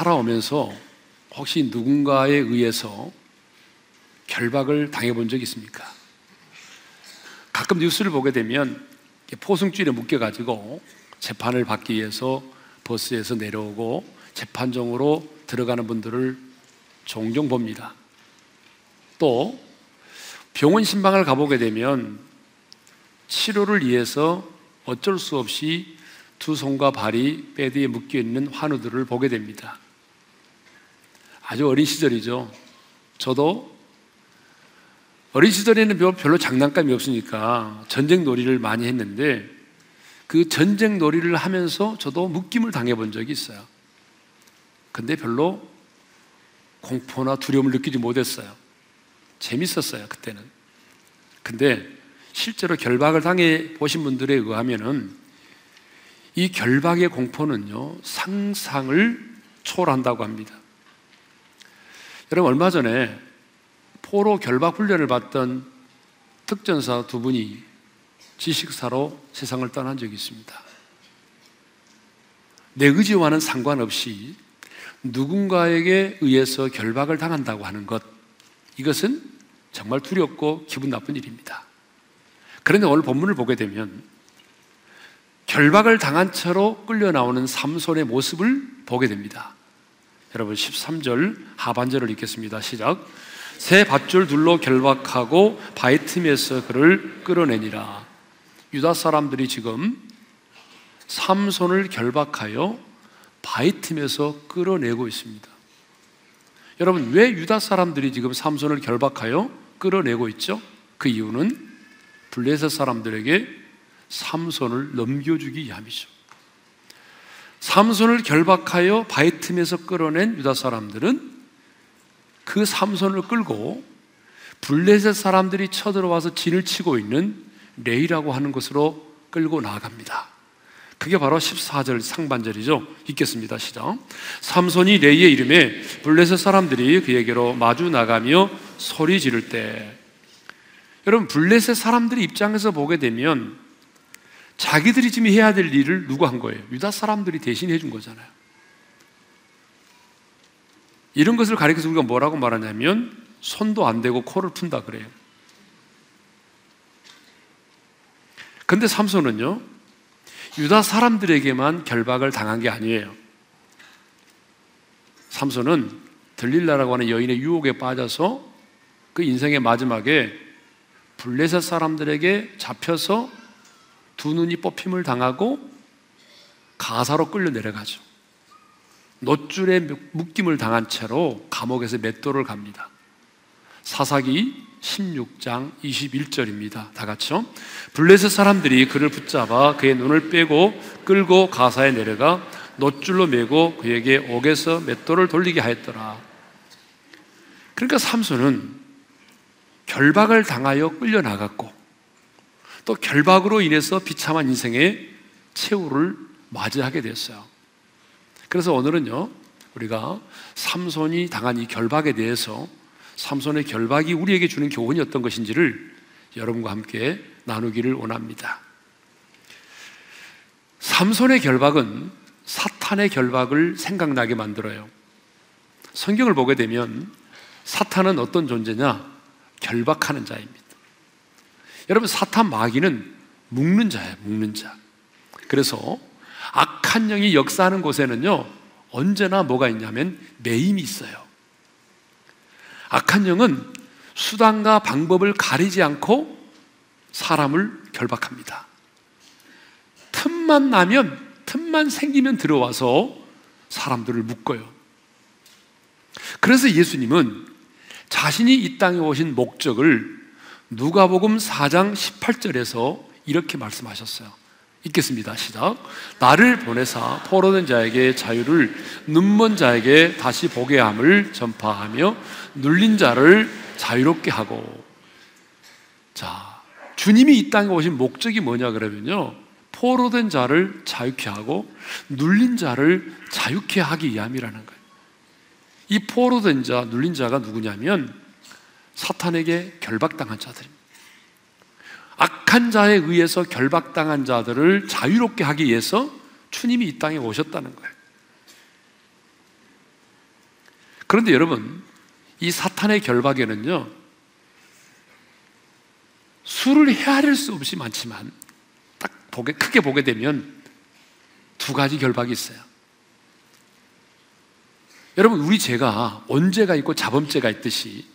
살아오면서 혹시 누군가에 의해서 결박을 당해본 적 있습니까? 가끔 뉴스를 보게 되면 포승줄에 묶여가지고 재판을 받기 위해서 버스에서 내려오고 재판정으로 들어가는 분들을 종종 봅니다. 또 병원 신방을 가보게 되면 치료를 위해서 어쩔 수 없이 두 손과 발이 베드에 묶여 있는 환우들을 보게 됩니다. 아주 어린 시절이죠. 저도 어린 시절에는 별로 장난감이 없으니까 전쟁 놀이를 많이 했는데 그 전쟁 놀이를 하면서 저도 묶임을 당해본 적이 있어요. 근데 별로 공포나 두려움을 느끼지 못했어요. 재밌었어요, 그때는. 근데 실제로 결박을 당해 보신 분들에 의하면은 이 결박의 공포는요, 상상을 초월한다고 합니다. 여러분, 얼마 전에 포로 결박 훈련을 받던 특전사 두 분이 지식사로 세상을 떠난 적이 있습니다. 내 의지와는 상관없이 누군가에게 의해서 결박을 당한다고 하는 것, 이것은 정말 두렵고 기분 나쁜 일입니다. 그런데 오늘 본문을 보게 되면 결박을 당한 채로 끌려 나오는 삼손의 모습을 보게 됩니다. 여러분 13절 하반절을 읽겠습니다. 시작. 새 밧줄 둘로 결박하고 바위 틈에서 그를 끌어내니라. 유다 사람들이 지금 삼손을 결박하여 바위 틈에서 끌어내고 있습니다. 여러분 왜 유다 사람들이 지금 삼손을 결박하여 끌어내고 있죠? 그 이유는 블레셋 사람들에게 삼손을 넘겨주기 위함이죠. 삼손을 결박하여 바위 틈에서 끌어낸 유다 사람들은 그 삼손을 끌고 블레셋 사람들이 쳐들어와서 진을 치고 있는 레이라고 하는 곳으로 끌고 나아갑니다. 그게 바로 14절 상반절이죠. 읽겠습니다. 시작. 삼손이 레이의 이름에 블레셋 사람들이 그에게로 마주 나가며 소리 지를 때 여러분 블레셋 사람들의 입장에서 보게 되면 자기들이 지금 해야 될 일을 누가 한 거예요? 유다 사람들이 대신 해준 거잖아요. 이런 것을 가리켜서 우리가 뭐라고 말하냐면 손도 안 대고 코를 푼다 그래요. 근데 삼손은요, 유다 사람들에게만 결박을 당한 게 아니에요. 삼손은 들릴라라고 하는 여인의 유혹에 빠져서 그 인생의 마지막에 블레셋 사람들에게 잡혀서 두 눈이 뽑힘을 당하고 가사로 끌려 내려가죠. 노줄에 묶임을 당한 채로 감옥에서 맷돌을 갑니다. 사사기 16장 21절입니다. 다 같이요. 블레셋 사람들이 그를 붙잡아 그의 눈을 빼고 끌고 가사에 내려가 노줄로 메고 그에게 옥에서 맷돌을 돌리게 하였더라. 그러니까 삼손은 결박을 당하여 끌려 나갔고 또 결박으로 인해서 비참한 인생의 최후를 맞이하게 됐어요. 그래서 오늘은요, 우리가 삼손이 당한 이 결박에 대해서 삼손의 결박이 우리에게 주는 교훈이 어떤 것인지를 여러분과 함께 나누기를 원합니다. 삼손의 결박은 사탄의 결박을 생각나게 만들어요. 성경을 보게 되면 사탄은 어떤 존재냐? 결박하는 자입니다. 여러분, 사탄 마귀는 묶는 자예요, 묶는 자. 그래서 악한 영이 역사하는 곳에는요, 언제나 뭐가 있냐면 매임이 있어요. 악한 영은 수단과 방법을 가리지 않고 사람을 결박합니다. 틈만 나면, 틈만 생기면 들어와서 사람들을 묶어요. 그래서 예수님은 자신이 이 땅에 오신 목적을 누가복음 4장 18절에서 이렇게 말씀하셨어요. 읽겠습니다. 시작. 나를 보내사 포로된 자에게 자유를 눈먼 자에게 다시 보게 함을 전파하며 눌린 자를 자유롭게 하고 자, 주님이 이 땅에 오신 목적이 뭐냐 그러면요. 포로된 자를 자유케 하고 눌린 자를 자유케 하기 위함이라는 거예요. 이 포로된 자, 눌린 자가 누구냐면 사탄에게 결박당한 자들입니다. 악한 자에 의해서 결박당한 자들을 자유롭게 하기 위해서 주님이 이 땅에 오셨다는 거예요. 그런데 여러분, 이 사탄의 결박에는요, 수를 헤아릴 수 없이 많지만, 딱 보게, 크게 보게 되면 두 가지 결박이 있어요. 여러분, 우리 죄가 언제가 있고 자범죄가 있듯이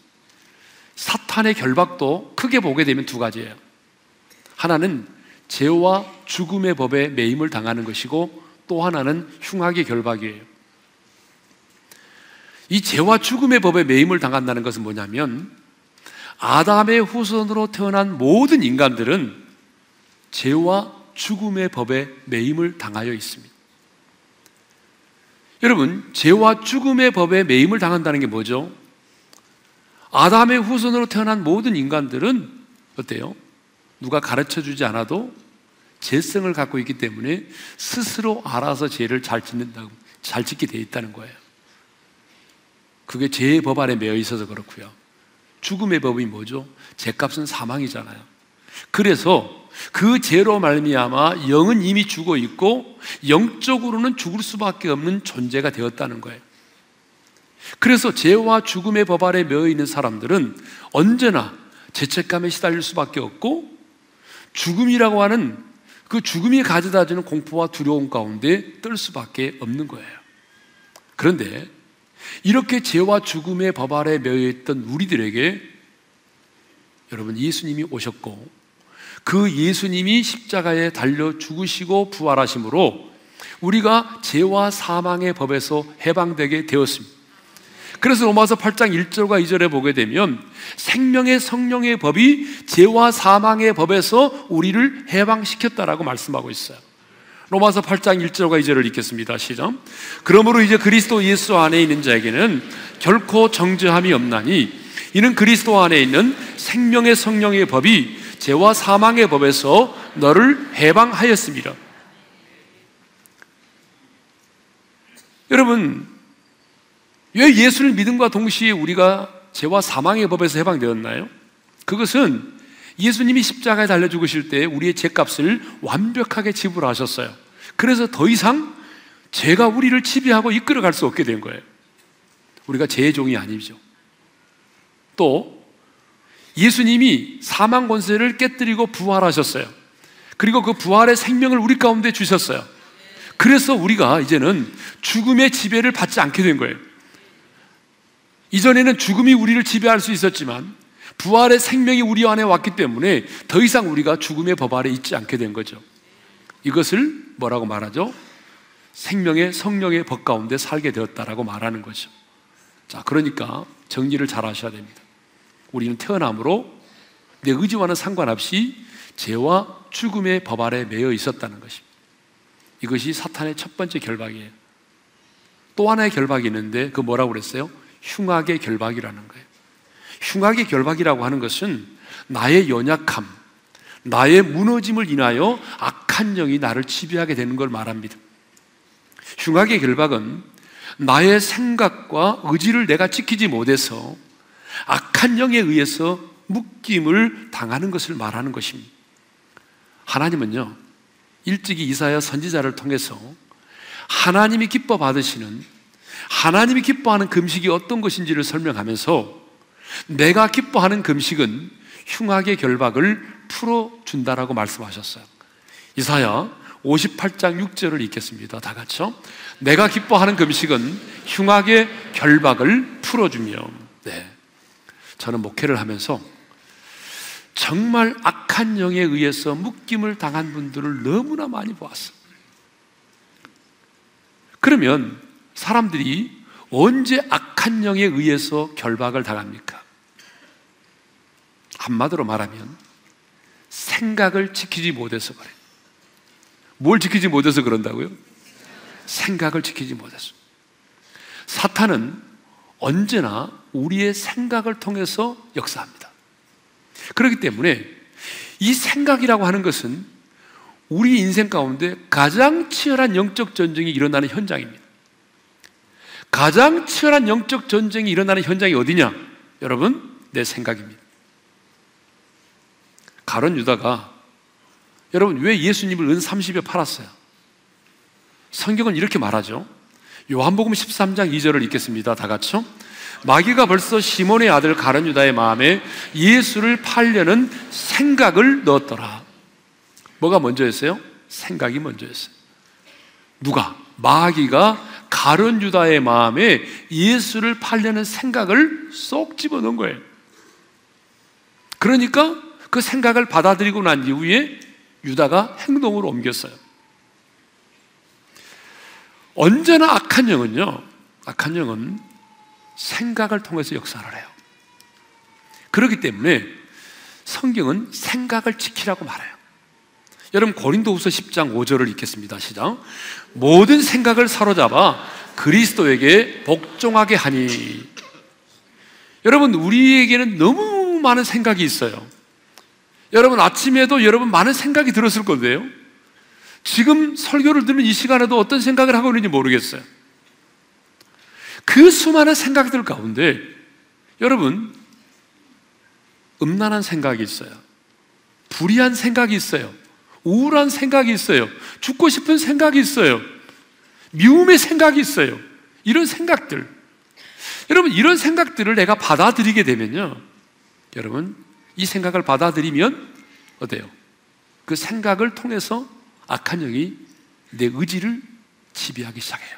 사탄의 결박도 크게 보게 되면 두 가지예요. 하나는 죄와 죽음의 법에 매임을 당하는 것이고 또 하나는 흉악의 결박이에요. 이 죄와 죽음의 법에 매임을 당한다는 것은 뭐냐면 아담의 후손으로 태어난 모든 인간들은 죄와 죽음의 법에 매임을 당하여 있습니다. 여러분, 죄와 죽음의 법에 매임을 당한다는 게 뭐죠? 아담의 후손으로 태어난 모든 인간들은 어때요? 누가 가르쳐 주지 않아도 죄성을 갖고 있기 때문에 스스로 알아서 죄를 잘 짓는다고, 잘 짓게 돼 있다는 거예요. 그게 죄의 법 안에 매여 있어서 그렇고요. 죽음의 법이 뭐죠? 죄값은 사망이잖아요. 그래서 그 죄로 말미암아 영은 이미 죽어 있고 영적으로는 죽을 수밖에 없는 존재가 되었다는 거예요. 그래서 죄와 죽음의 법 아래 매여 있는 사람들은 언제나 죄책감에 시달릴 수밖에 없고 죽음이라고 하는 그 죽음이 가져다 주는 공포와 두려움 가운데 뜰 수밖에 없는 거예요. 그런데 이렇게 죄와 죽음의 법 아래 매여 있던 우리들에게 여러분 예수님이 오셨고 그 예수님이 십자가에 달려 죽으시고 부활하심으로 우리가 죄와 사망의 법에서 해방되게 되었습니다. 그래서 로마서 8장 1절과 2절에 보게 되면 생명의 성령의 법이 죄와 사망의 법에서 우리를 해방시켰다라고 말씀하고 있어요. 로마서 8장 1절과 2절을 읽겠습니다. 시작. 그러므로 이제 그리스도 예수 안에 있는 자에게는 결코 정죄함이 없나니 이는 그리스도 안에 있는 생명의 성령의 법이 죄와 사망의 법에서 너를 해방하였습니다. 여러분, 왜 예수를 믿음과 동시에 우리가 죄와 사망의 법에서 해방되었나요? 그것은 예수님이 십자가에 달려 죽으실 때 우리의 죄값을 완벽하게 지불하셨어요. 그래서 더 이상 죄가 우리를 지배하고 이끌어갈 수 없게 된 거예요. 우리가 죄의 종이 아니죠. 또 예수님이 사망 권세를 깨뜨리고 부활하셨어요. 그리고 그 부활의 생명을 우리 가운데 주셨어요. 그래서 우리가 이제는 죽음의 지배를 받지 않게 된 거예요. 이전에는 죽음이 우리를 지배할 수 있었지만 부활의 생명이 우리 안에 왔기 때문에 더 이상 우리가 죽음의 법 아래 있지 않게 된 거죠. 이것을 뭐라고 말하죠? 생명의 성령의 법 가운데 살게 되었다라고 말하는 거죠. 자, 그러니까 정리를 잘 하셔야 됩니다. 우리는 태어남으로 내 의지와는 상관없이 죄와 죽음의 법 아래 매여 있었다는 것입니다. 이것이 사탄의 첫 번째 결박이에요. 또 하나의 결박이 있는데 그 뭐라고 그랬어요? 흉악의 결박이라는 거예요. 흉악의 결박이라고 하는 것은 나의 연약함, 나의 무너짐을 인하여 악한 영이 나를 지배하게 되는 걸 말합니다. 흉악의 결박은 나의 생각과 의지를 내가 지키지 못해서 악한 영에 의해서 묶임을 당하는 것을 말하는 것입니다. 하나님은요, 일찍이 이사야 선지자를 통해서 하나님이 기뻐 받으시는 하나님이 기뻐하는 금식이 어떤 것인지를 설명하면서 내가 기뻐하는 금식은 흉악의 결박을 풀어준다라고 말씀하셨어요. 이사야 58장 6절을 읽겠습니다. 다 같이요. 내가 기뻐하는 금식은 흉악의 결박을 풀어주며, 네. 저는 목회를 하면서 정말 악한 영에 의해서 묶임을 당한 분들을 너무나 많이 보았어요. 그러면 사람들이 언제 악한 영에 의해서 결박을 당합니까? 한마디로 말하면 생각을 지키지 못해서 그래. 뭘 지키지 못해서 그런다고요? 생각을 지키지 못해서. 사탄은 언제나 우리의 생각을 통해서 역사합니다. 그렇기 때문에 이 생각이라고 하는 것은 우리 인생 가운데 가장 치열한 영적 전쟁이 일어나는 현장입니다. 가장 치열한 영적 전쟁이 일어나는 현장이 어디냐? 여러분, 내 생각입니다. 가론 유다가 여러분 왜 예수님을 은 30에 팔았어요? 성경은 이렇게 말하죠. 요한복음 13장 2절을 읽겠습니다. 다 같이요. 마귀가 벌써 시몬의 아들 가른 유다의 마음에 예수를 팔려는 생각을 넣었더라. 뭐가 먼저였어요? 생각이 먼저였어요. 누가? 마귀가 가른 유다의 마음에 예수를 팔려는 생각을 쏙 집어넣은 거예요. 그러니까 그 생각을 받아들이고 난 이후에 유다가 행동으로 옮겼어요. 언제나 악한 영은요, 악한 영은 생각을 통해서 역사를 해요. 그렇기 때문에 성경은 생각을 지키라고 말해요. 여러분 고린도후서 10장 5절을 읽겠습니다. 시작. 모든 생각을 사로잡아 그리스도에게 복종하게 하니. 여러분 우리에게는 너무 많은 생각이 있어요. 여러분 아침에도 여러분 많은 생각이 들었을 건데요. 지금 설교를 듣는 이 시간에도 어떤 생각을 하고 있는지 모르겠어요. 그 수많은 생각들 가운데 여러분 음란한 생각이 있어요. 불의한 생각이 있어요. 우울한 생각이 있어요. 죽고 싶은 생각이 있어요. 미움의 생각이 있어요. 이런 생각들. 여러분, 이런 생각들을 내가 받아들이게 되면요. 여러분, 이 생각을 받아들이면 어때요? 그 생각을 통해서 악한 영이 내 의지를 지배하기 시작해요.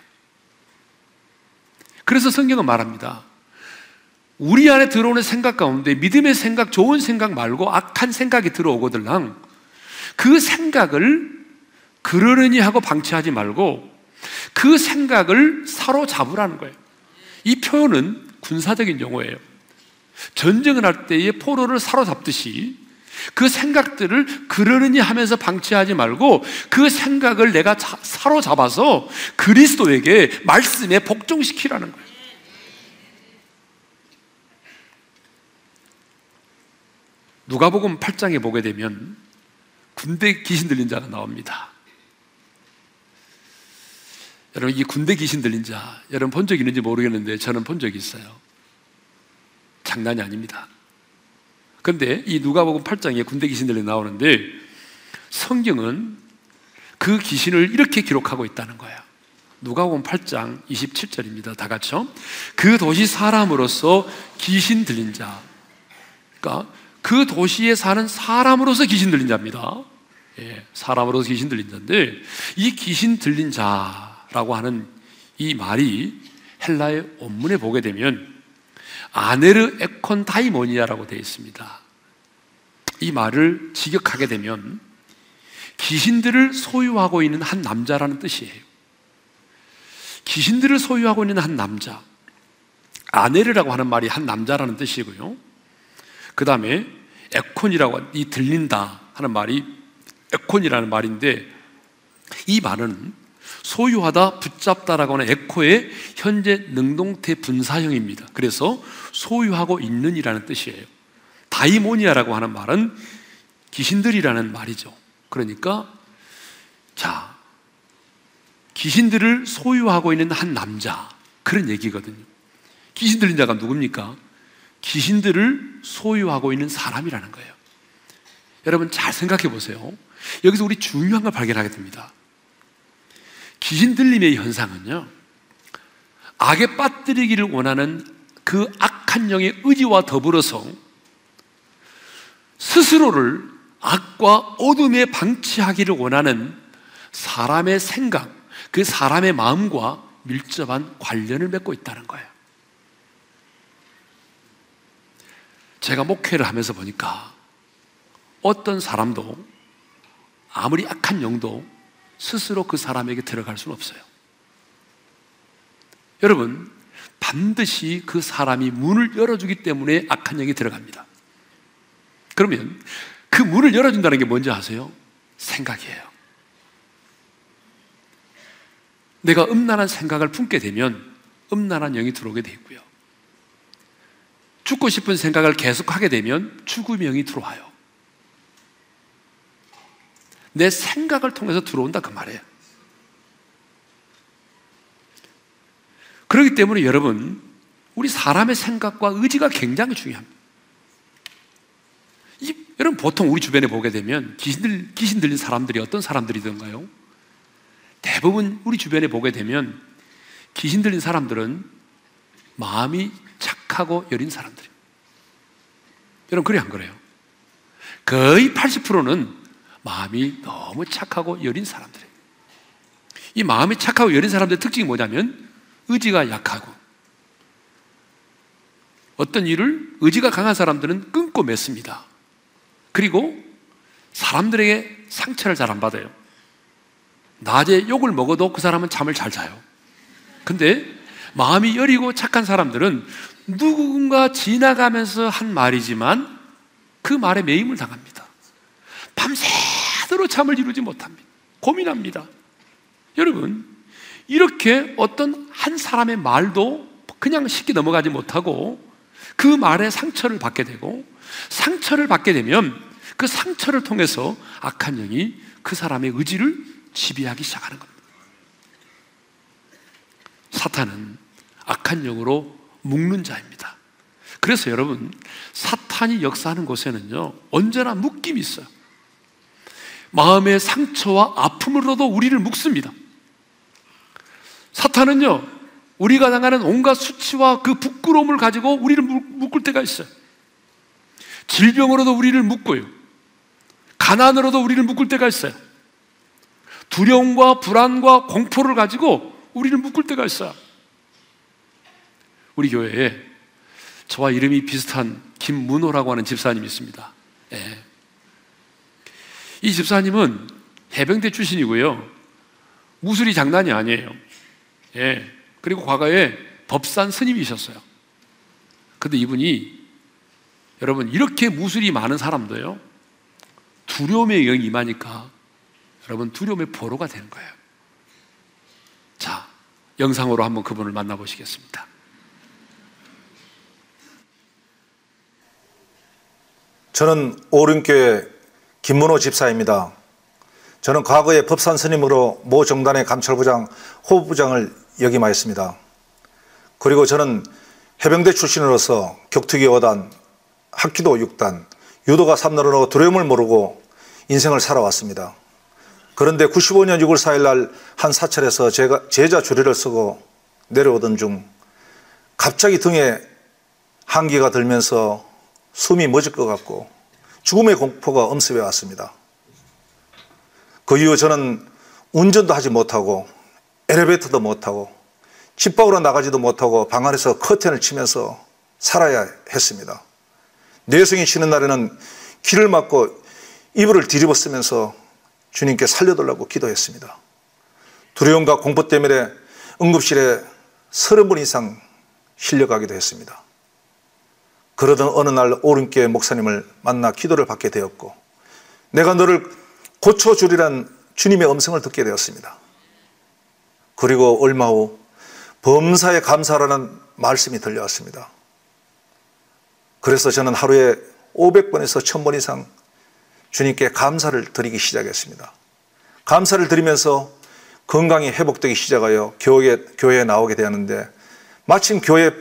그래서 성경은 말합니다. 우리 안에 들어오는 생각 가운데 믿음의 생각, 좋은 생각 말고 악한 생각이 들어오거들랑 그 생각을 그러려니 하고 방치하지 말고 그 생각을 사로잡으라는 거예요. 이 표현은 군사적인 용어예요. 전쟁을 할 때에 포로를 사로잡듯이 그 생각들을 그러느니 하면서 방치하지 말고 그 생각을 내가 사로잡아서 그리스도에게 말씀에 복종시키라는 거예요. 누가복음 8장에 보게 되면 군대 귀신 들린 자가 나옵니다. 여러분 이 군대 귀신 들린 자 여러분 본 적 있는지 모르겠는데 저는 본 적이 있어요. 장난이 아닙니다. 그런데 이 누가복음 8장에 군대 귀신들이 나오는데 성경은 그 귀신을 이렇게 기록하고 있다는 거야. 누가복음 8장 27절입니다. 다 같이요. 그 도시 사람으로서 귀신 들린 자. 그러니까 그 도시에 사는 사람으로서 귀신 들린 자입니다. 예, 사람으로서 귀신 들린 자인데 이 귀신 들린 자라고 하는 이 말이 헬라의 원문에 보게 되면 아네르 에콘 다이모니아라고 되어 있습니다. 이 말을 직역하게 되면 귀신들을 소유하고 있는 한 남자라는 뜻이에요. 귀신들을 소유하고 있는 한 남자. 아네르라고 하는 말이 한 남자라는 뜻이고요. 그 다음에 에콘이라고, 이 들린다 하는 말이 에콘이라는 말인데 이 말은 소유하다, 붙잡다라고 하는 에코의 현재 능동태 분사형입니다. 그래서 소유하고 있는이라는 뜻이에요. 다이모니아라고 하는 말은 귀신들이라는 말이죠. 그러니까 자 귀신들을 소유하고 있는 한 남자 그런 얘기거든요. 귀신 들린 자가 누굽니까? 귀신들을 소유하고 있는 사람이라는 거예요. 여러분 잘 생각해 보세요. 여기서 우리 중요한 걸 발견하게 됩니다. 귀신 들림의 현상은요, 악에 빠뜨리기를 원하는 그 악한 영의 의지와 더불어서 스스로를 악과 어둠에 방치하기를 원하는 사람의 생각, 그 사람의 마음과 밀접한 관련을 맺고 있다는 거예요. 제가 목회를 하면서 보니까 어떤 사람도 아무리 악한 영도 스스로 그 사람에게 들어갈 수는 없어요. 여러분, 반드시 그 사람이 문을 열어주기 때문에 악한 영이 들어갑니다. 그러면 그 문을 열어준다는 게 뭔지 아세요? 생각이에요. 내가 음란한 생각을 품게 되면 음란한 영이 들어오게 되 있고요. 죽고 싶은 생각을 계속하게 되면 죽음의 영이 들어와요. 내 생각을 통해서 들어온다 그 말이에요. 그렇기 때문에 여러분, 우리 사람의 생각과 의지가 굉장히 중요합니다. 이, 여러분, 보통 우리 주변에 보게 되면 귀신, 들, 귀신 들린 사람들이 어떤 사람들이던가요? 대부분 우리 주변에 보게 되면 귀신 들린 사람들은 마음이 착하고 여린 사람들이에요. 여러분, 그래, 안 그래요? 거의 80%는 마음이 너무 착하고 여린 사람들이에요. 이 마음이 착하고 여린 사람들의 특징이 뭐냐면 의지가 약하고 어떤 일을 의지가 강한 사람들은 끊고 맺습니다. 그리고 사람들에게 상처를 잘 안 받아요. 낮에 욕을 먹어도 그 사람은 잠을 잘 자요. 근데 마음이 여리고 착한 사람들은 누군가 지나가면서 한 말이지만 그 말에 매임을 당합니다. 밤새도록 잠을 이루지 못합니다. 고민합니다. 여러분, 이렇게 어떤 한 사람의 말도 그냥 쉽게 넘어가지 못하고 그 말에 상처를 받게 되고 상처를 받게 되면 그 상처를 통해서 악한 영이 그 사람의 의지를 지배하기 시작하는 겁니다. 사탄은 악한 영으로 묶는 자입니다. 그래서 여러분, 사탄이 역사하는 곳에는요, 언제나 묶임이 있어요. 마음의 상처와 아픔으로도 우리를 묶습니다. 사탄은요, 우리가 당하는 온갖 수치와 그 부끄러움을 가지고 우리를 묶을 때가 있어요. 질병으로도 우리를 묶고요. 가난으로도 우리를 묶을 때가 있어요. 두려움과 불안과 공포를 가지고 우리를 묶을 때가 있어요. 우리 교회에 저와 이름이 비슷한 김문호라고 하는 집사님이 있습니다. 예. 이 집사님은 해병대 출신이고요. 무술이 장난이 아니에요. 예. 그리고 과거에 법산 스님이셨어요. 근데 이분이 여러분 이렇게 무술이 많은 사람도요. 두려움의 영이 임하니까 여러분 두려움의 보로가 되는 거예요. 자, 영상으로 한번 그분을 만나보시겠습니다. 저는 오륜교회 김문호 집사입니다. 저는 과거에 법산 스님으로 모 정단의 감찰부장, 호부부장을 역임하 였습니다. 그리고 저는 해병대 출신으로서 격투기 5단, 학기도 6단, 유도가 3단으로 두려움을 모르고 인생을 살아왔습니다. 그런데 95년 6월 4일 날 한 사찰에서 제가 제자 주례를 쓰고 내려오던 중 갑자기 등에 한기가 들면서 숨이 멎을 것 같고 죽음의 공포가 엄습해 왔습니다. 그 이후 저는 운전도 하지 못하고 엘리베이터도 못하고 집 밖으로 나가지도 못하고 방 안에서 커튼을 치면서 살아야 했습니다. 내성이 쉬는 날에는 귀를 막고 이불을 뒤집어 쓰면서 주님께 살려달라고 기도했습니다. 두려움과 공포 때문에 응급실에 서른 번 이상 실려가기도 했습니다. 그러던 어느 날 오른교회 목사님을 만나 기도를 받게 되었고 내가 너를 고쳐주리란 주님의 음성을 듣게 되었습니다. 그리고 얼마 후 범사에 감사라는 말씀이 들려왔습니다. 그래서 저는 하루에 500번에서 1000번 이상 주님께 감사를 드리기 시작했습니다. 감사를 드리면서 건강이 회복되기 시작하여 교회, 교회에 나오게 되었는데 마침 교회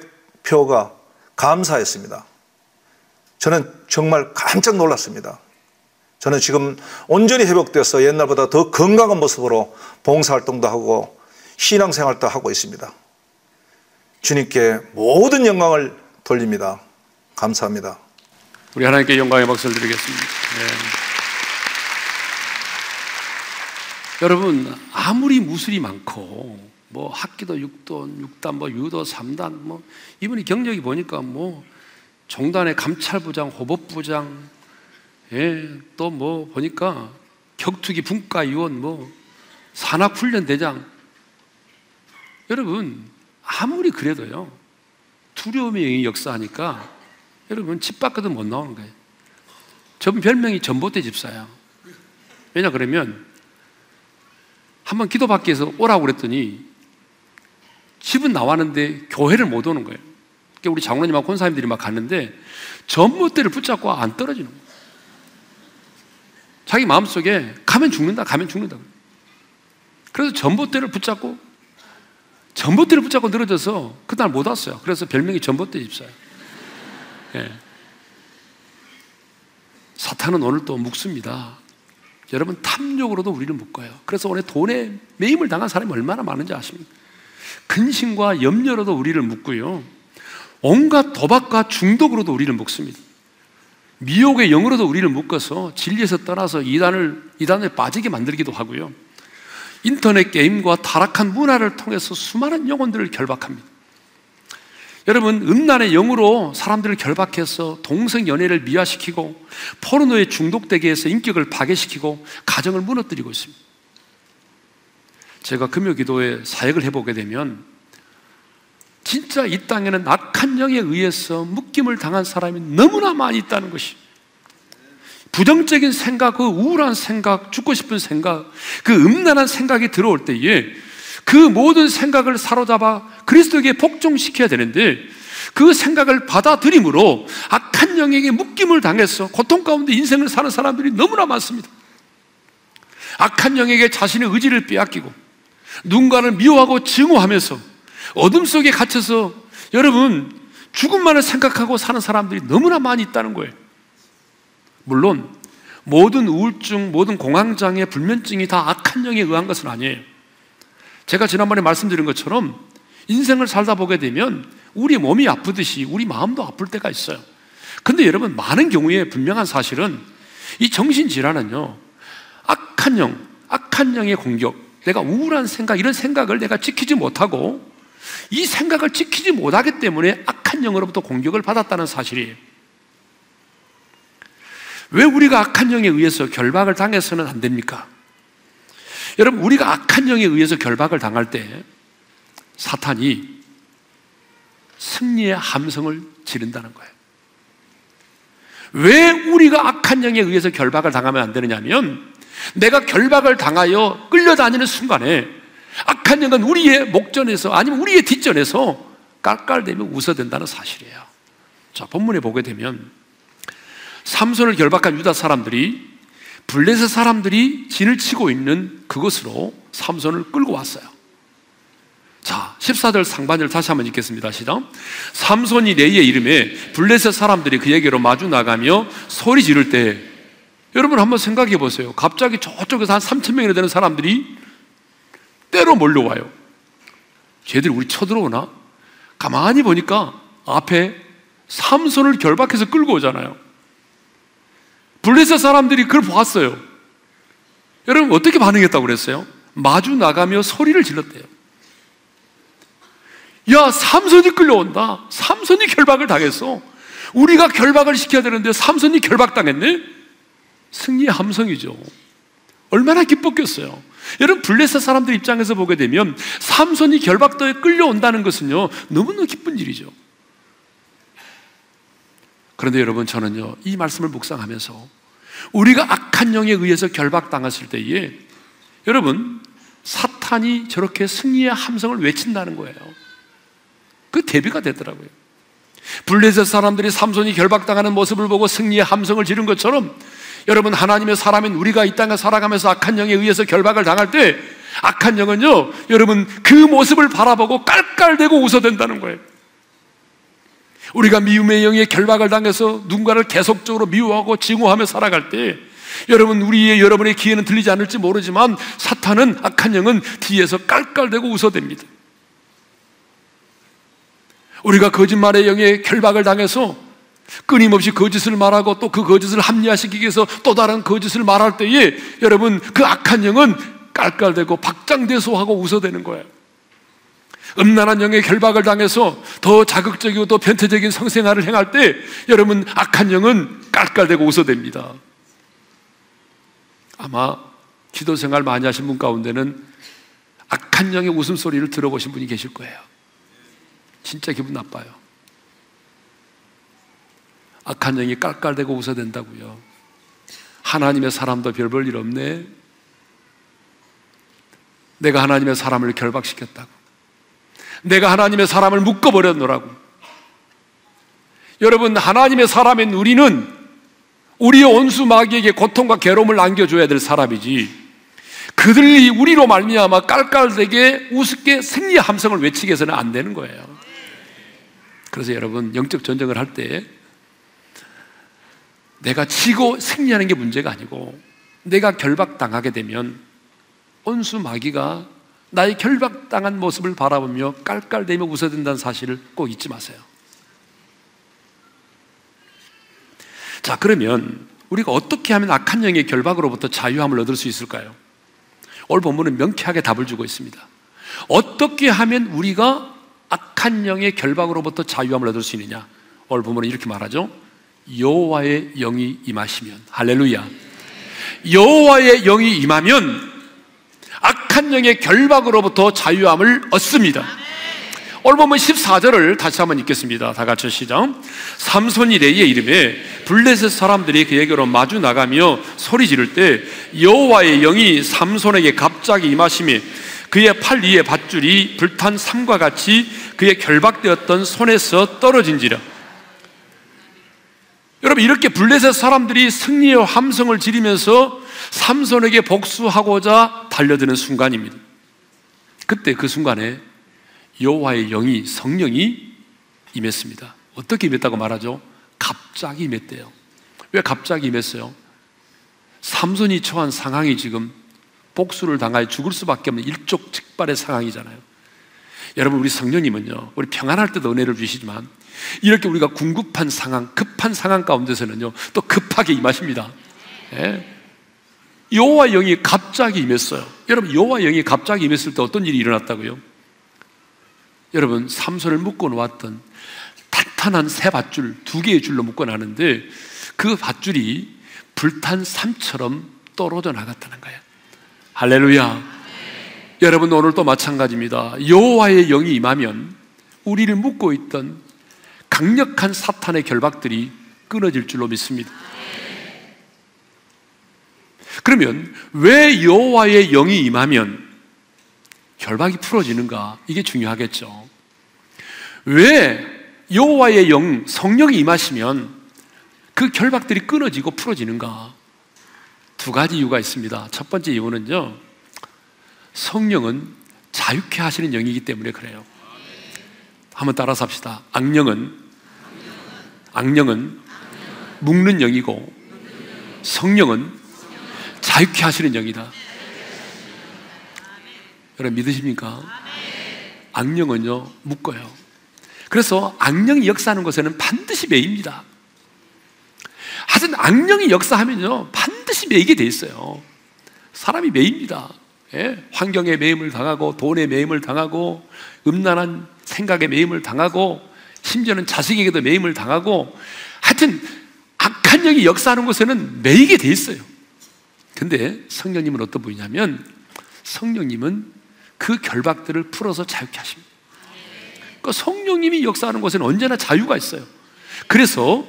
표가 감사했습니다. 저는 정말 깜짝 놀랐습니다. 저는 지금 온전히 회복돼서 옛날보다 더 건강한 모습으로 봉사활동도 하고 신앙생활도 하고 있습니다. 주님께 모든 영광을 돌립니다. 감사합니다. 우리 하나님께 영광의 박수를 드리겠습니다. 네. 여러분 아무리 무술이 많고 뭐 학기도 6단, 6단, 뭐 유도 3단, 뭐 이분이 경력이 보니까 뭐 종단의 감찰부장, 호법부장, 예, 또 뭐 보니까 격투기 분과위원, 뭐 산악훈련대장. 여러분 아무리 그래도요 두려움의 영이 역사하니까 여러분 집 밖에도 못 나오는 거예요. 저분 별명이 전봇대 집사야. 왜냐 그러면 한번 기도 받기 위해서 오라고 그랬더니 집은 나왔는데 교회를 못 오는 거예요. 그러니까 우리 장로님하고 권사님들이 막 갔는데 전봇대를 붙잡고 안 떨어지는 거예요. 자기 마음속에 가면 죽는다, 가면 죽는다. 그래서 전봇대를 붙잡고 전봇대를 붙잡고 늘어져서 그날 못 왔어요. 그래서 별명이 전봇대 집사예요. 예. 사탄은 오늘 또 묵습니다. 여러분 탐욕으로도 우리를 묶어요. 그래서 오늘 돈에 매임을 당한 사람이 얼마나 많은지 아십니까? 근심과 염려로도 우리를 묶고요. 온갖 도박과 중독으로도 우리를 묶습니다. 미혹의 영으로도 우리를 묶어서 진리에서 떠나서 이단을 이단에 빠지게 만들기도 하고요. 인터넷 게임과 타락한 문화를 통해서 수많은 영혼들을 결박합니다. 여러분, 음란의 영으로 사람들을 결박해서 동성 연애를 미화시키고 포르노에 중독되게 해서 인격을 파괴시키고 가정을 무너뜨리고 있습니다. 제가 금요 기도에 사역을 해보게 되면 진짜 이 땅에는 악한 영에 의해서 묶임을 당한 사람이 너무나 많이 있다는 것이 부정적인 생각, 그 우울한 생각, 죽고 싶은 생각, 그 음란한 생각이 들어올 때에 그 모든 생각을 사로잡아 그리스도에게 복종시켜야 되는데 그 생각을 받아들임으로 악한 영에게 묶임을 당해서 고통 가운데 인생을 사는 사람들이 너무나 많습니다. 악한 영에게 자신의 의지를 빼앗기고 누군가를 미워하고 증오하면서 어둠 속에 갇혀서 여러분 죽음만을 생각하고 사는 사람들이 너무나 많이 있다는 거예요. 물론 모든 우울증, 모든 공황장애, 불면증이 다 악한 영에 의한 것은 아니에요. 제가 지난번에 말씀드린 것처럼 인생을 살다 보게 되면 우리 몸이 아프듯이 우리 마음도 아플 때가 있어요. 근데 여러분, 많은 경우에 분명한 사실은 이 정신 질환은요, 악한 영, 악한 영의 공격, 내가 우울한 생각, 이런 생각을 내가 지키지 못하고 이 생각을 지키지 못하기 때문에 악한 영으로부터 공격을 받았다는 사실이에요. 왜 우리가 악한 영에 의해서 결박을 당해서는 안 됩니까? 여러분, 우리가 악한 영에 의해서 결박을 당할 때 사탄이 승리의 함성을 지른다는 거예요. 왜 우리가 악한 영에 의해서 결박을 당하면 안 되느냐면 내가 결박을 당하여 끌려다니는 순간에 악한 영은 우리의 목전에서 아니면 우리의 뒷전에서 깔깔대며 웃어댄다는 사실이에요. 자, 본문에 보게 되면 삼손을 결박한 유다 사람들이 블레셋 사람들이 진을 치고 있는 그곳으로 삼손을 끌고 왔어요. 자, 14절 상반절 다시 한번 읽겠습니다. 시작. 삼손이 레이의 이름에 블레셋 사람들이 그에게로 마주 나가며 소리 지를 때 여러분 한번 생각해 보세요. 갑자기 저쪽에서 한 3천 명이나 되는 사람들이 때로 몰려와요. 쟤들이 우리 쳐들어오나? 가만히 보니까 앞에 삼손을 결박해서 끌고 오잖아요. 블레셋 사람들이 그걸 보았어요. 여러분 어떻게 반응했다고 그랬어요? 마주 나가며 소리를 질렀대요. 야, 삼손이 끌려온다. 삼손이 결박을 당했어. 우리가 결박을 시켜야 되는데 삼손이 결박당했네? 승리의 함성이죠. 얼마나 기뻤겠어요. 여러분, 블레셋 사람들 입장에서 보게 되면 삼손이 결박도에 끌려온다는 것은요, 너무너무 기쁜 일이죠. 그런데 여러분, 저는요, 이 말씀을 묵상하면서 우리가 악한 영에 의해서 결박당했을 때에 여러분, 사탄이 저렇게 승리의 함성을 외친다는 거예요. 그 대비가 되더라고요. 블레셋 사람들이 삼손이 결박당하는 모습을 보고 승리의 함성을 지른 것처럼 여러분 하나님의 사람인 우리가 이 땅에 살아가면서 악한 영에 의해서 결박을 당할 때 악한 영은요 여러분 그 모습을 바라보고 깔깔대고 웃어댄다는 거예요. 우리가 미움의 영에 결박을 당해서 누군가를 계속적으로 미워하고 증오하며 살아갈 때 여러분 우리의 여러분의 귀에는 들리지 않을지 모르지만 사탄은 악한 영은 뒤에서 깔깔대고 웃어댑니다. 우리가 거짓말의 영에 결박을 당해서 끊임없이 거짓을 말하고 또 그 거짓을 합리화시키기 위해서 또 다른 거짓을 말할 때에 여러분 그 악한 영은 깔깔대고 박장대소하고 웃어대는 거예요. 음란한 영의 결박을 당해서 더 자극적이고 더 변태적인 성생활을 행할 때 여러분 악한 영은 깔깔대고 웃어댑니다. 아마 기도 생활 많이 하신 분 가운데는 악한 영의 웃음소리를 들어보신 분이 계실 거예요. 진짜 기분 나빠요. 악한 영이 깔깔대고 웃어댄다고요. 하나님의 사람도 별 볼 일 없네. 내가 하나님의 사람을 결박시켰다고. 내가 하나님의 사람을 묶어버렸노라고. 여러분, 하나님의 사람인 우리는 우리의 온수 마귀에게 고통과 괴로움을 안겨줘야 될 사람이지. 그들이 우리로 말미암아 깔깔대게 우습게 승리 함성을 외치게 해서는 안 되는 거예요. 그래서 여러분 영적 전쟁을 할 때 내가 지고 승리하는 게 문제가 아니고 내가 결박당하게 되면 온수 마귀가 나의 결박당한 모습을 바라보며 깔깔대며 웃어야 된다는 사실을 꼭 잊지 마세요. 자, 그러면 우리가 어떻게 하면 악한 영의 결박으로부터 자유함을 얻을 수 있을까요? 오늘 본문은 명쾌하게 답을 주고 있습니다. 어떻게 하면 우리가 악한 영의 결박으로부터 자유함을 얻을 수 있느냐? 오늘 본문은 이렇게 말하죠. 여호와의 영이 임하시면 할렐루야. 여호와의 영이 임하면 악한 영의 결박으로부터 자유함을 얻습니다. 오늘 보면 14절을 다시 한번 읽겠습니다. 다 같이 시작. 삼손이 레이의 이름에 블레셋 사람들이 그에게로 마주 나가며 소리 지를 때 여호와의 영이 삼손에게 갑자기 임하심에 그의 팔 위에 밧줄이 불탄 삼과 같이 그의 결박되었던 손에서 떨어진지라. 여러분 이렇게 블레셋 사람들이 승리의 함성을 지르면서 삼손에게 복수하고자 달려드는 순간입니다. 그때 그 순간에 여호와의 영이 성령이 임했습니다. 어떻게 임했다고 말하죠? 갑자기 임했대요. 왜 갑자기 임했어요? 삼손이 처한 상황이 지금 복수를 당하여 죽을 수밖에 없는 일촉즉발의 상황이잖아요. 여러분 우리 성령님은요, 우리 평안할 때도 은혜를 주시지만 이렇게 우리가 궁급한 상황, 급한 상황 가운데서는요, 또 급하게 임하십니다. 예? 여호와 영이 갑자기 임했어요. 여러분 여호와 영이 갑자기 임했을 때 어떤 일이 일어났다고요? 여러분 삼손을 묶어 놓았던 탄탄한 새 밧줄 두 개의 줄로 묶어 놨는데 그 밧줄이 불탄 삼처럼 떨어져 나갔다는 거예요. 할렐루야. 여러분 오늘도 마찬가지입니다. 여호와의 영이 임하면 우리를 묶고 있던 강력한 사탄의 결박들이 끊어질 줄로 믿습니다. 그러면 왜 여호와의 영이 임하면 결박이 풀어지는가? 이게 중요하겠죠. 왜 여호와의 영 성령이 임하시면 그 결박들이 끊어지고 풀어지는가? 두 가지 이유가 있습니다. 첫 번째 이유는요. 성령은 자유케 하시는 영이기 때문에 그래요. 한번 따라서 합시다. 악령은 악령은 묶는 영이고 성령은 자유케 하시는 영이다. 여러분 믿으십니까? 악령은요 묶어요. 그래서 악령이 역사하는 곳에는 반드시 매입니다. 하여튼 악령이 역사하면요 반드시 매이게 돼 있어요. 사람이 매입니다. 예? 환경에 매임을 당하고 돈에 매임을 당하고 음란한 생각에 매임을 당하고 심지어는 자식에게도 매임을 당하고 하여튼 악한 영이 역사하는 곳에는 매이게 돼 있어요. 근데 성령님은 어떤 분이냐면 성령님은 그 결박들을 풀어서 자유케 하십니다. 그러니까 성령님이 역사하는 곳에는 언제나 자유가 있어요. 그래서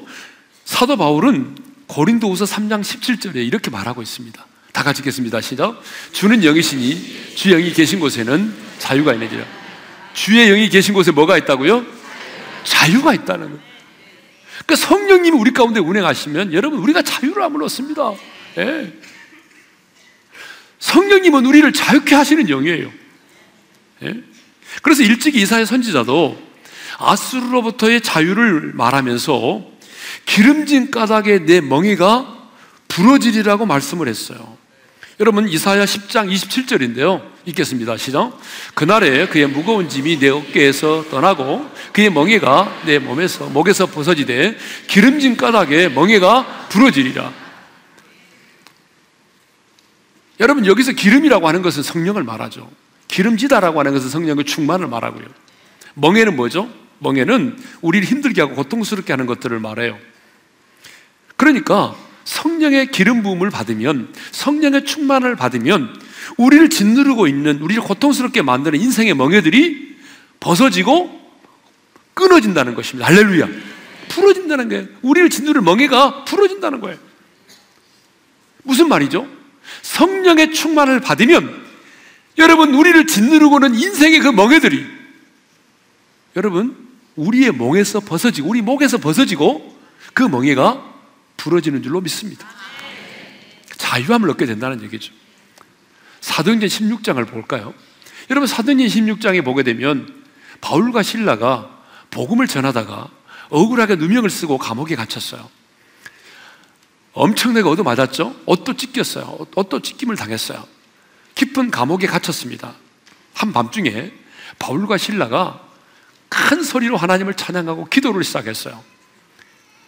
사도 바울은 고린도후서 3장 17절에 이렇게 말하고 있습니다. 다 같이 읽겠습니다. 시작. 주는 영이시니 주 영이 계신 곳에는 자유가 있느니라. 주의 영이 계신 곳에 뭐가 있다고요? 자유가 있다는 거예요. 그러니까 성령님이 우리 가운데 운행하시면 여러분 우리가 자유를 함을 얻습니다. 예. 성령님은 우리를 자유케 하시는 영이에요. 예? 그래서 일찍이 이사의 선지자도 아수르로부터의 자유를 말하면서 기름진 까닭에 내 멍에가 부러지리라고 말씀을 했어요. 여러분 이사야 10장 27절인데요. 읽겠습니다. 시작. 그날에 그의 무거운 짐이 내 어깨에서 떠나고 그의 멍에가 내 몸에서 목에서 벗어지되 기름진 까닭에 멍에가 부러지리라. 여러분 여기서 기름이라고 하는 것은 성령을 말하죠. 기름지다라고 하는 것은 성령의 충만을 말하고요. 멍에는 뭐죠? 멍에는 우리를 힘들게 하고 고통스럽게 하는 것들을 말해요. 그러니까 성령의 기름 부음을 받으면 성령의 충만을 받으면 우리를 짓누르고 있는 우리를 고통스럽게 만드는 인생의 멍에들이 벗어지고 끊어진다는 것입니다. 할렐루야. 풀어진다는 거예요. 우리를 짓누를 멍에가 풀어진다는 거예요. 무슨 말이죠? 성령의 충만을 받으면 여러분 우리를 짓누르고는 인생의 그 멍에들이 여러분 우리의 멍에서 벗어지고 우리 목에서 벗어지고 그 멍에가 부러지는 줄로 믿습니다. 자유함을 얻게 된다는 얘기죠. 사도행전 16장을 볼까요? 여러분 사도행전 16장에 보게 되면 바울과 신라가 복음을 전하다가 억울하게 누명을 쓰고 감옥에 갇혔어요. 엄청나게 얻어맞았죠? 옷도 찢겼어요. 옷도 찢김을 당했어요. 깊은 감옥에 갇혔습니다. 한밤중에 바울과 신라가 큰 소리로 하나님을 찬양하고 기도를 시작했어요.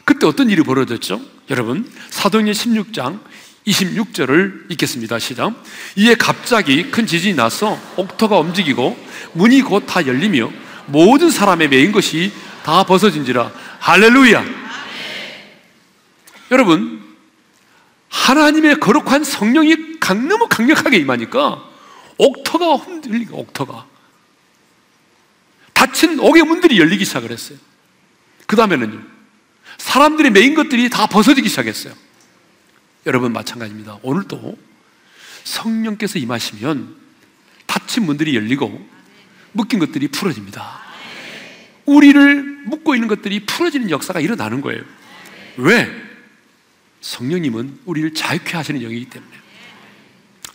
그때 어떤 일이 벌어졌죠? 여러분, 사도행전 16장 26절을 읽겠습니다. 시작. 이에 갑자기 큰 지진이 나서 옥토가 움직이고 문이 곧 다 열리며 모든 사람의 메인 것이 다 벗어진지라. 할렐루야. 여러분, 하나님의 거룩한 성령이 강, 너무 강력하게 임하니까 옥토가 흔들리고 옥토가 닫힌 옥의 문들이 열리기 시작을 했어요. 그 다음에는요. 사람들의 메인 것들이 다 벗어지기 시작했어요. 여러분 마찬가지입니다. 오늘도 성령께서 임하시면 닫힌 문들이 열리고 묶인 것들이 풀어집니다. 우리를 묶고 있는 것들이 풀어지는 역사가 일어나는 거예요. 왜? 성령님은 우리를 자유케 하시는 영이기 때문에.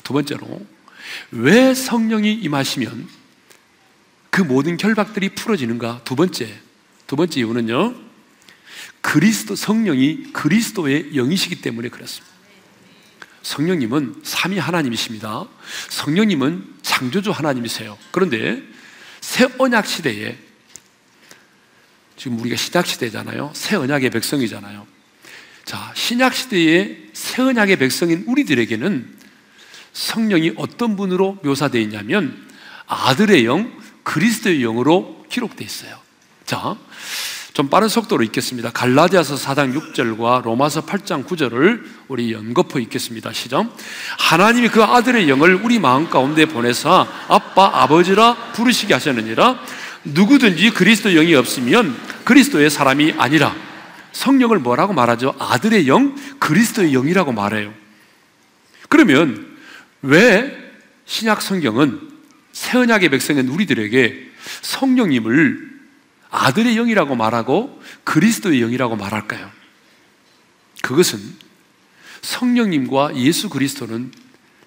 두 번째로, 왜 성령이 임하시면 그 모든 결박들이 풀어지는가? 두 번째, 두 번째 이유는요, 그리스도, 성령이 그리스도의 영이시기 때문에 그렇습니다. 성령님은 삼위 하나님이십니다. 성령님은 창조주 하나님이세요. 그런데 새 언약 시대에 지금 우리가 신약 시대잖아요. 새 언약의 백성이잖아요. 자, 신약 시대의 새 언약의 백성인 우리들에게는 성령이 어떤 분으로 묘사되어 있냐면 아들의 영, 그리스도의 영으로 기록되어 있어요. 자, 좀 빠른 속도로 읽겠습니다. 갈라디아서 4장 6절과 로마서 8장 9절을 우리 연거푸 읽겠습니다. 시작. 하나님이 그 아들의 영을 우리 마음 가운데 보내사 아빠 아버지라 부르시게 하셨느니라 누구든지 그리스도 영이 없으면 그리스도의 사람이 아니라 성령을 뭐라고 말하죠? 아들의 영, 그리스도의 영이라고 말해요. 그러면 왜 신약 성경은 새 언약의 백성인 우리들에게 성령님을 아들의 영이라고 말하고 그리스도의 영이라고 말할까요? 그것은 성령님과 예수 그리스도는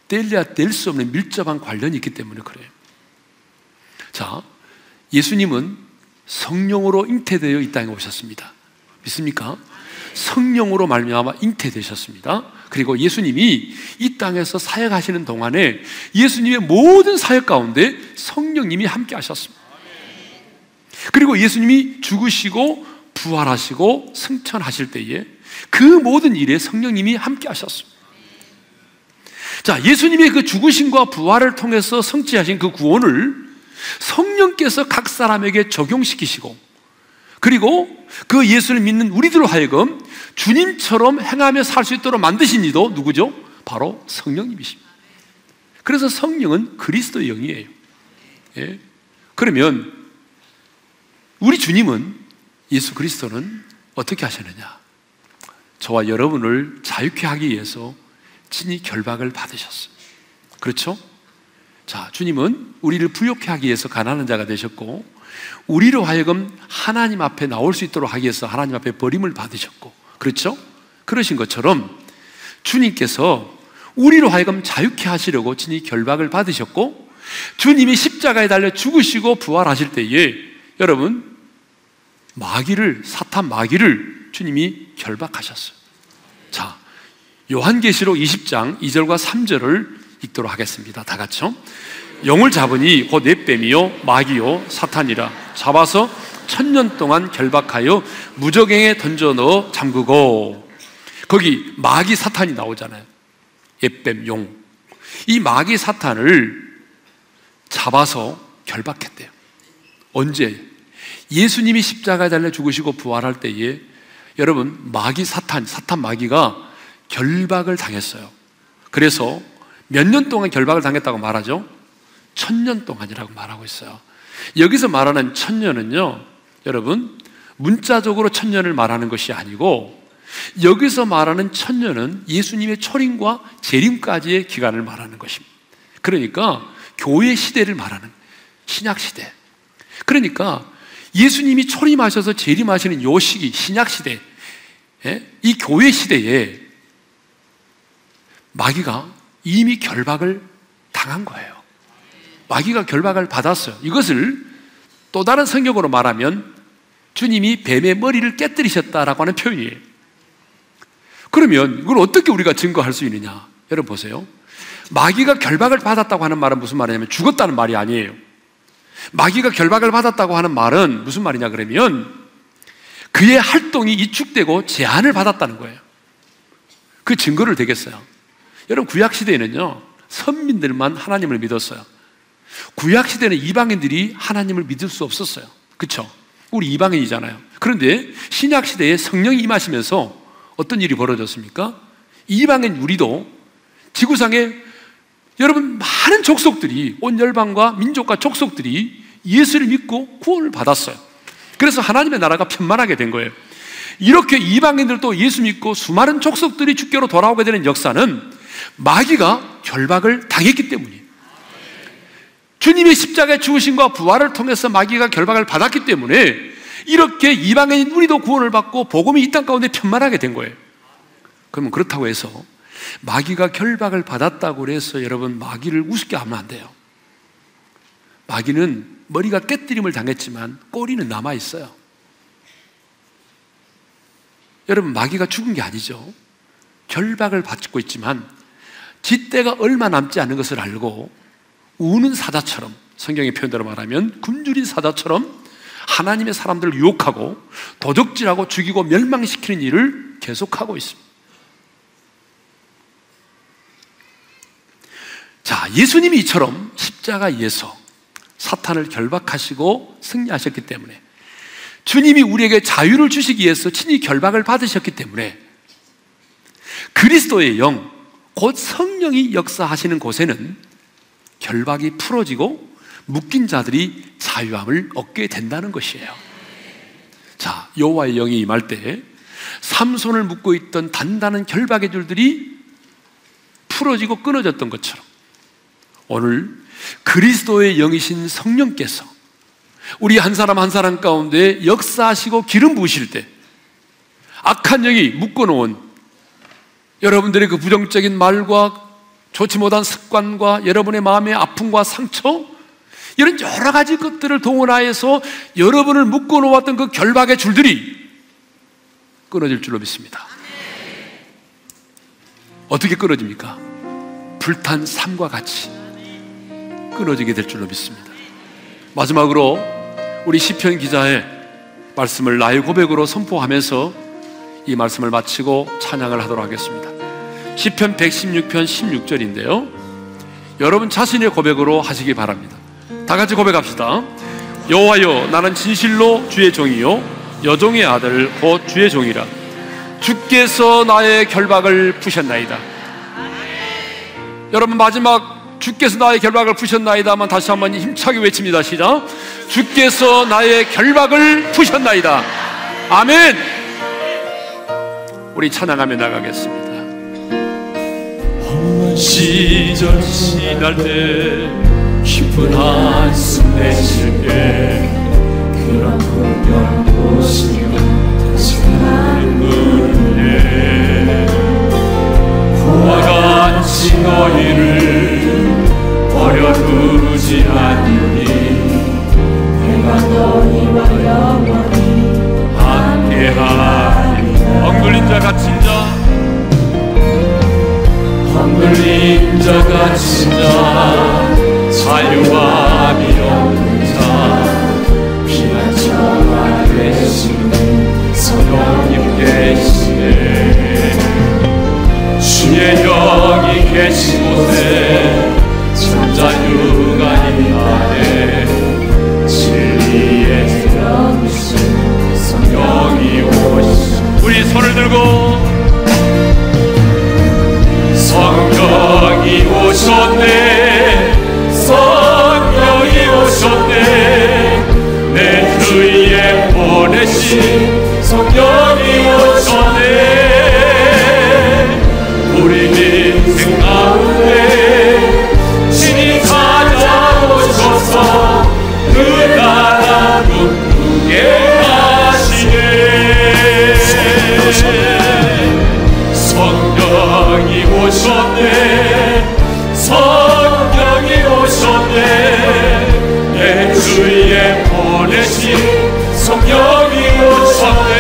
뗄래야 뗄 수 없는 밀접한 관련이 있기 때문에 그래요. 자, 예수님은 성령으로 잉태되어 이 땅에 오셨습니다. 믿습니까? 성령으로 말미암아 잉태되셨습니다. 그리고 예수님이 이 땅에서 사역하시는 동안에 예수님의 모든 사역 가운데 성령님이 함께 하셨습니다. 그리고 예수님이 죽으시고 부활하시고 승천하실 때에 그 모든 일에 성령님이 함께 하셨습니다. 자, 예수님의 그 죽으심과 부활을 통해서 성취하신 그 구원을 성령께서 각 사람에게 적용시키시고 그리고 그 예수를 믿는 우리들로 하여금 주님처럼 행하며 살 수 있도록 만드신 이도 누구죠? 바로 성령님이십니다. 그래서 성령은 그리스도의 영이에요. 예? 그러면 우리 주님은 예수 그리스도는 어떻게 하셨느냐? 저와 여러분을 자유케 하기 위해서 친히 결박을 받으셨어요. 그렇죠? 자, 주님은 우리를 부욕해 하기 위해서 가난한 자가 되셨고, 우리로 하여금 하나님 앞에 나올 수 있도록 하기 위해서 하나님 앞에 버림을 받으셨고, 그렇죠? 그러신 것처럼 주님께서 우리로 하여금 자유케 하시려고 친히 결박을 받으셨고, 주님이 십자가에 달려 죽으시고 부활하실 때에 여러분, 마귀를, 사탄 마귀를 주님이 결박하셨어요. 자, 요한계시록 20장 2절과 3절을 읽도록 하겠습니다. 다 같이요. 영을 잡으니 곧 넷뱀이요 마귀요 사탄이라 잡아서 천년 동안 결박하여 무적행에 던져 넣어 잠그고 거기 마귀 사탄이 나오잖아요. 옛뱀 용. 이 마귀 사탄을 잡아서 결박했대요. 언제? 예수님이 십자가에 달려 죽으시고 부활할 때에 여러분 마귀 사탄 사탄 마귀가 결박을 당했어요. 그래서 몇 년 동안 결박을 당했다고 말하죠? 천년 동안이라고 말하고 있어요. 여기서 말하는 천년은요, 여러분, 문자적으로 천년을 말하는 것이 아니고, 여기서 말하는 천년은 예수님의 초림과 재림까지의 기간을 말하는 것입니다. 그러니까, 교회 시대를 말하는, 신약 시대. 그러니까, 예수님이 초림하셔서 재림하시는 요 시기, 신약 시대, 예? 이 교회 시대에 마귀가 이미 결박을 당한 거예요. 마귀가 결박을 받았어요. 이것을 또 다른 성경으로 말하면 주님이 뱀의 머리를 깨뜨리셨다라고 하는 표현이에요. 그러면 이걸 어떻게 우리가 증거할 수 있느냐? 여러분 보세요. 마귀가 결박을 받았다고 하는 말은 무슨 말이냐면 죽었다는 말이 아니에요. 마귀가 결박을 받았다고 하는 말은 무슨 말이냐 그러면 그의 활동이 이축되고 제한을 받았다는 거예요. 그 증거를 대겠어요. 여러분 구약 시대에는요 선민들만 하나님을 믿었어요. 구약 시대는 이방인들이 하나님을 믿을 수 없었어요. 그렇죠? 우리 이방인이잖아요. 그런데 신약 시대에 성령이 임하시면서 어떤 일이 벌어졌습니까? 이방인 우리도 지구상에 여러분 많은 족속들이 온 열방과 민족과 족속들이 예수를 믿고 구원을 받았어요. 그래서 하나님의 나라가 편만하게 된 거예요. 이렇게 이방인들도 예수 믿고 수많은 족속들이 주께로 돌아오게 되는 역사는 마귀가 결박을 당했기 때문이에요. 주님의 십자가의 죽으심과 부활을 통해서 마귀가 결박을 받았기 때문에 이렇게 이방인 우리도 구원을 받고 복음이 이 땅 가운데 편만하게 된 거예요. 그러면 그렇다고 해서 마귀가 결박을 받았다고 해서 여러분 마귀를 우습게 하면 안 돼요. 마귀는 머리가 깨뜨림을 당했지만 꼬리는 남아 있어요. 여러분 마귀가 죽은 게 아니죠. 결박을 받고 있지만 쥐때가 얼마 남지 않은 것을 알고 우는 사자처럼 성경의 표현대로 말하면 굶주린 사자처럼 하나님의 사람들을 유혹하고 도적질하고 죽이고 멸망시키는 일을 계속하고 있습니다. 자, 예수님이 이처럼 십자가에서 사탄을 결박하시고 승리하셨기 때문에 주님이 우리에게 자유를 주시기 위해서 친히 결박을 받으셨기 때문에 그리스도의 영, 곧 성령이 역사하시는 곳에는 결박이 풀어지고 묶인 자들이 자유함을 얻게 된다는 것이에요. 자, 여호와의 영이 임할 때 삼손을 묶고 있던 단단한 결박의 줄들이 풀어지고 끊어졌던 것처럼 오늘 그리스도의 영이신 성령께서 우리 한 사람 한 사람 가운데 역사하시고 기름 부으실 때 악한 영이 묶어놓은 여러분들의 그 부정적인 말과 좋지 못한 습관과 여러분의 마음의 아픔과 상처 이런 여러 가지 것들을 동원하여서 여러분을 묶어 놓았던 그 결박의 줄들이 끊어질 줄로 믿습니다. 어떻게 끊어집니까? 불탄 삶과 같이 끊어지게 될 줄로 믿습니다. 마지막으로 우리 시편 기자의 말씀을 나의 고백으로 선포하면서 이 말씀을 마치고 찬양을 하도록 하겠습니다. 시편 116편 16절인데요. 여러분 자신의 고백으로 하시기 바랍니다. 다 같이 고백합시다. 여호와여 나는 진실로 주의 종이요 여종의 아들 곧 주의 종이라 주께서 나의 결박을 푸셨나이다. 여러분 마지막 주께서 나의 결박을 푸셨나이다만 다시 한번 힘차게 외칩니다. 시작. 주께서 나의 결박을 푸셨나이다. 아멘. 우리 찬양하며 나가겠습니다. 시절 지날 때 깊은 한숨 내쉴 때 그런 풍경 보시 보내신 성령이 오셨네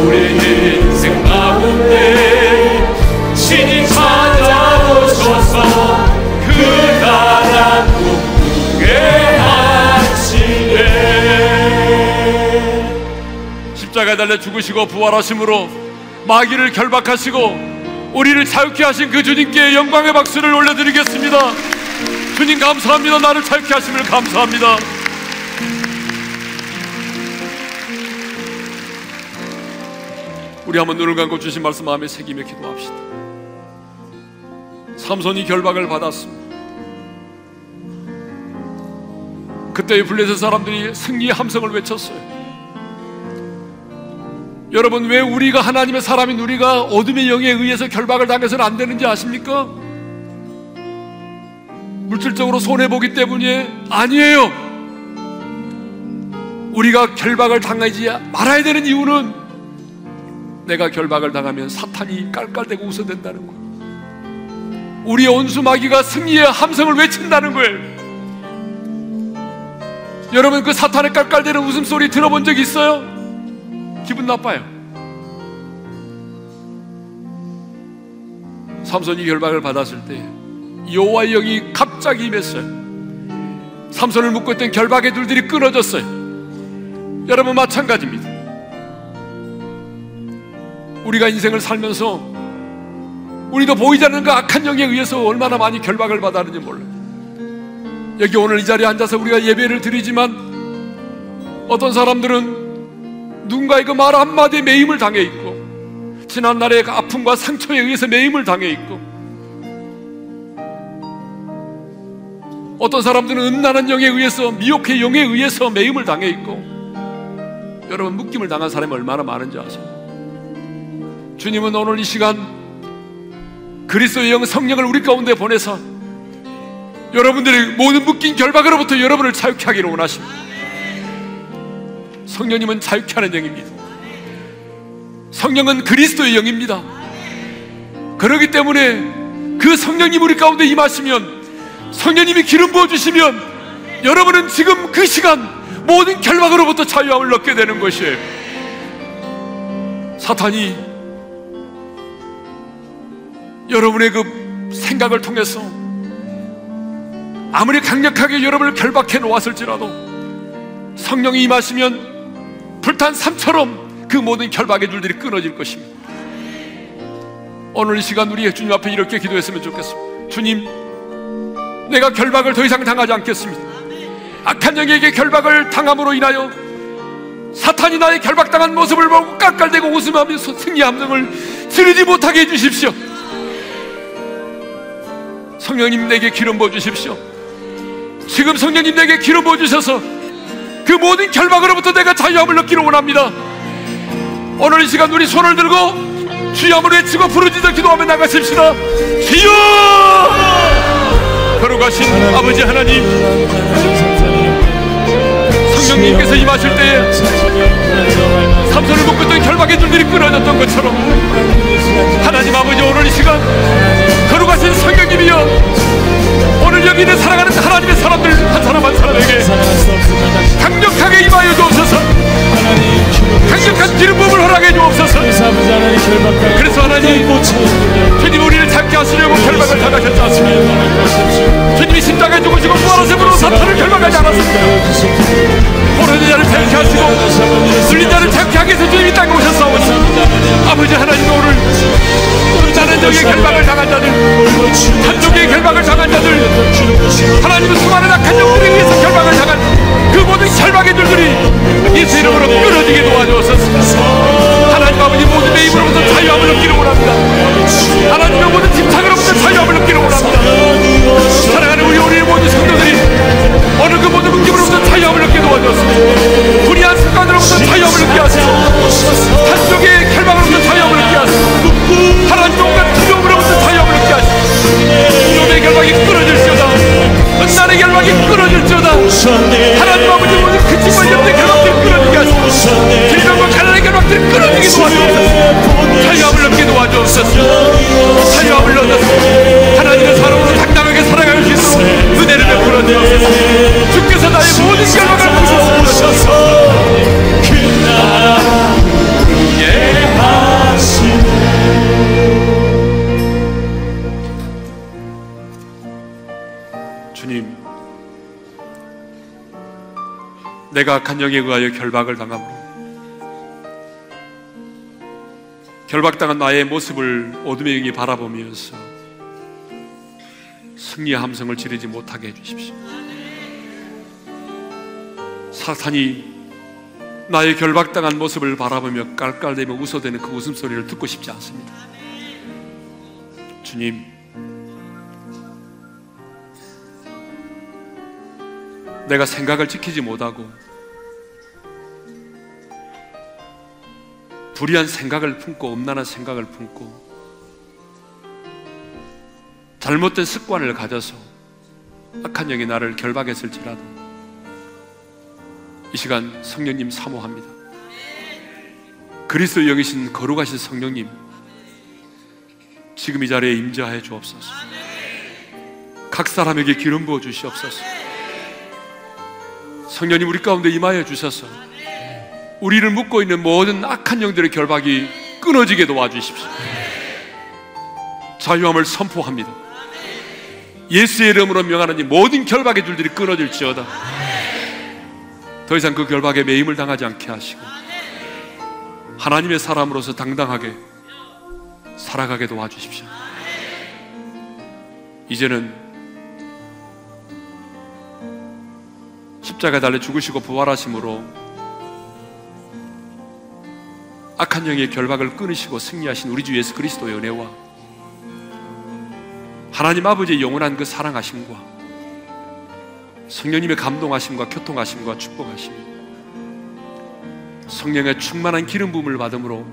우리 인생 가운데 신이 찾아오셔서 그 나라 꿈꾸게 하시네 십자가에 달려 죽으시고 부활하심으로 마귀를 결박하시고 우리를 자유케 하신 그 주님께 영광의 박수를 올려드리겠습니다. 주님 감사합니다. 나를 자유케 하심을 감사합니다. 우리 한번 눈을 감고 주신 말씀 마음에 새기며 기도합시다. 삼손이 결박을 받았습니다. 그때 블레셋 사람들이 승리의 함성을 외쳤어요. 여러분 왜 우리가 하나님의 사람인 우리가 어둠의 영에 의해서 결박을 당해서는 안 되는지 아십니까? 물질적으로 손해 보기 때문이 아니에요. 우리가 결박을 당하지 말아야 되는 이유는 내가 결박을 당하면 사탄이 깔깔대고 웃어댄다는 거예요. 우리의 온수 마귀가 승리의 함성을 외친다는 거예요. 여러분 그 사탄의 깔깔대는 웃음소리 들어본 적 있어요? 기분 나빠요. 삼손이 결박을 받았을 때 여호와의 영이 갑자기 임했어요. 삼손을 묶고 있던 결박의 둘들이 끊어졌어요. 여러분 마찬가지입니다. 우리가 인생을 살면서 우리도 보이지 않는 그 악한 영에 의해서 얼마나 많이 결박을 받았는지 몰라요. 여기 오늘 이 자리에 앉아서 우리가 예배를 드리지만 어떤 사람들은 누군가의 그 말 한마디에 매임을 당해 있고 지난날의 그 아픔과 상처에 의해서 매임을 당해 있고 어떤 사람들은 음란한 영에 의해서 미혹의 영에 의해서 매임을 당해 있고 여러분 묶임을 당한 사람이 얼마나 많은지 아세요? 주님은 오늘 이 시간 그리스도의 영 성령을 우리 가운데 보내서 여러분들의 모든 묶인 결박으로부터 여러분을 자유케 하기를 원하십니다. 성령님은 자유케 하는 영입니다. 성령은 그리스도의 영입니다. 그렇기 때문에 그 성령님 우리 가운데 임하시면 성령님이 기름 부어 주시면 여러분은 지금 그 시간 모든 결박으로부터 자유함을 얻게 되는 것이에요. 사탄이 여러분의 그 생각을 통해서 아무리 강력하게 여러분을 결박해 놓았을지라도 성령이 임하시면 불탄 삶처럼 그 모든 결박의 줄들이 끊어질 것입니다. 오늘 이 시간 우리 주님 앞에 이렇게 기도했으면 좋겠습니다. 주님, 내가 결박을 더 이상 당하지 않겠습니다. 악한 영에게 결박을 당함으로 인하여 사탄이 나의 결박당한 모습을 보고 깎깔대고 웃음하면서 승리 함성을 지르지 못하게 해주십시오. 성령님 내게 기름 부어 주십시오. 지금 성령님 내게 기름 부어 주셔서 그 모든 결박으로부터 내가 자유함을 얻기를 원합니다. 오늘 이 시간 우리 손을 들고 주여을 외치고 부르짖어 기도하며 나가십시다. 주여! 걸어가신 아버지 하나님 성령님께서 임하실 때에 삼손을 묶었던 결박의 줄들이 끊어졌던 것처럼 하나님 아버지 오늘 이 시간 거룩하신 성령님이여 오늘 여기 있는 사랑하는 하나님의 사람들 한 사람 한 사람에게 강력하게 임하여 주옵소서 강력한 기름 부음을 허락해 주옵소서. 그래서 하나님 주님 우리를 잡게 하시려고 결박을 당하셨지 않습니까? 주님이 십자가에 죽으시고 부활하심으로 사탄을 결박하지 않았습니까 고르는 자를 자유케 하시고 들린 자를 자유케 하기 위해서 주님이 땅에 오셨사오니 아버지 하나님 오늘 나는 적의 결박을 당한 자들 한쪽의 결박을 당한 자들 하나님은 수많은 악한 영들에 의해서 결박을 당한 그 모든 결박의 줄들이 예수 이름으로 끊어지게 도와주옵소서. 하나님 아버지 모든 내 입으로부터 자유함을 얻기를 원합니다. 하나님의 모든 집착으로부터 자유함을 얻기를 원합니다 악한 영에 의하여 결박을 당함으로 결박당한 나의 모습을 어둠의 영이 바라보면서 승리의 함성을 지르지 못하게 해주십시오. 사탄이 나의 결박당한 모습을 바라보며 깔깔대며 웃어대는 그 웃음소리를 듣고 싶지 않습니다. 주님, 내가 생각을 지키지 못하고 불의한 생각을 품고 음란한 생각을 품고 잘못된 습관을 가져서 악한 영이 나를 결박했을지라도 이 시간 성령님 사모합니다. 그리스도 영이신 거룩하신 성령님 지금 이 자리에 임재하여 주옵소서. 각 사람에게 기름 부어 주시옵소서. 성령님 우리 가운데 임하여 주셔서 우리를 묶고 있는 모든 악한 영들의 결박이 끊어지게 도와주십시오. 자유함을 선포합니다. 예수의 이름으로 명하노니 모든 결박의 줄들이 끊어질지어다. 더 이상 그 결박에 매임을 당하지 않게 하시고 하나님의 사람으로서 당당하게 살아가게 도와주십시오. 이제는 십자가에 달려 죽으시고 부활하심으로 악한 영의 결박을 끊으시고 승리하신 우리 주 예수 그리스도의 은혜와 하나님 아버지의 영원한 그 사랑하심과 성령님의 감동하심과 교통하심과 축복하심 성령의 충만한 기름 부음을 받음으로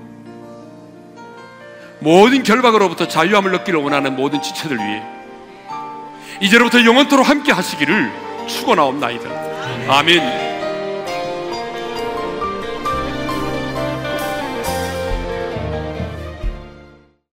모든 결박으로부터 자유함을 얻기를 원하는 모든 지체들 위해 이제로부터 영원토록 함께 하시기를 축원하옵나이다. 아멘.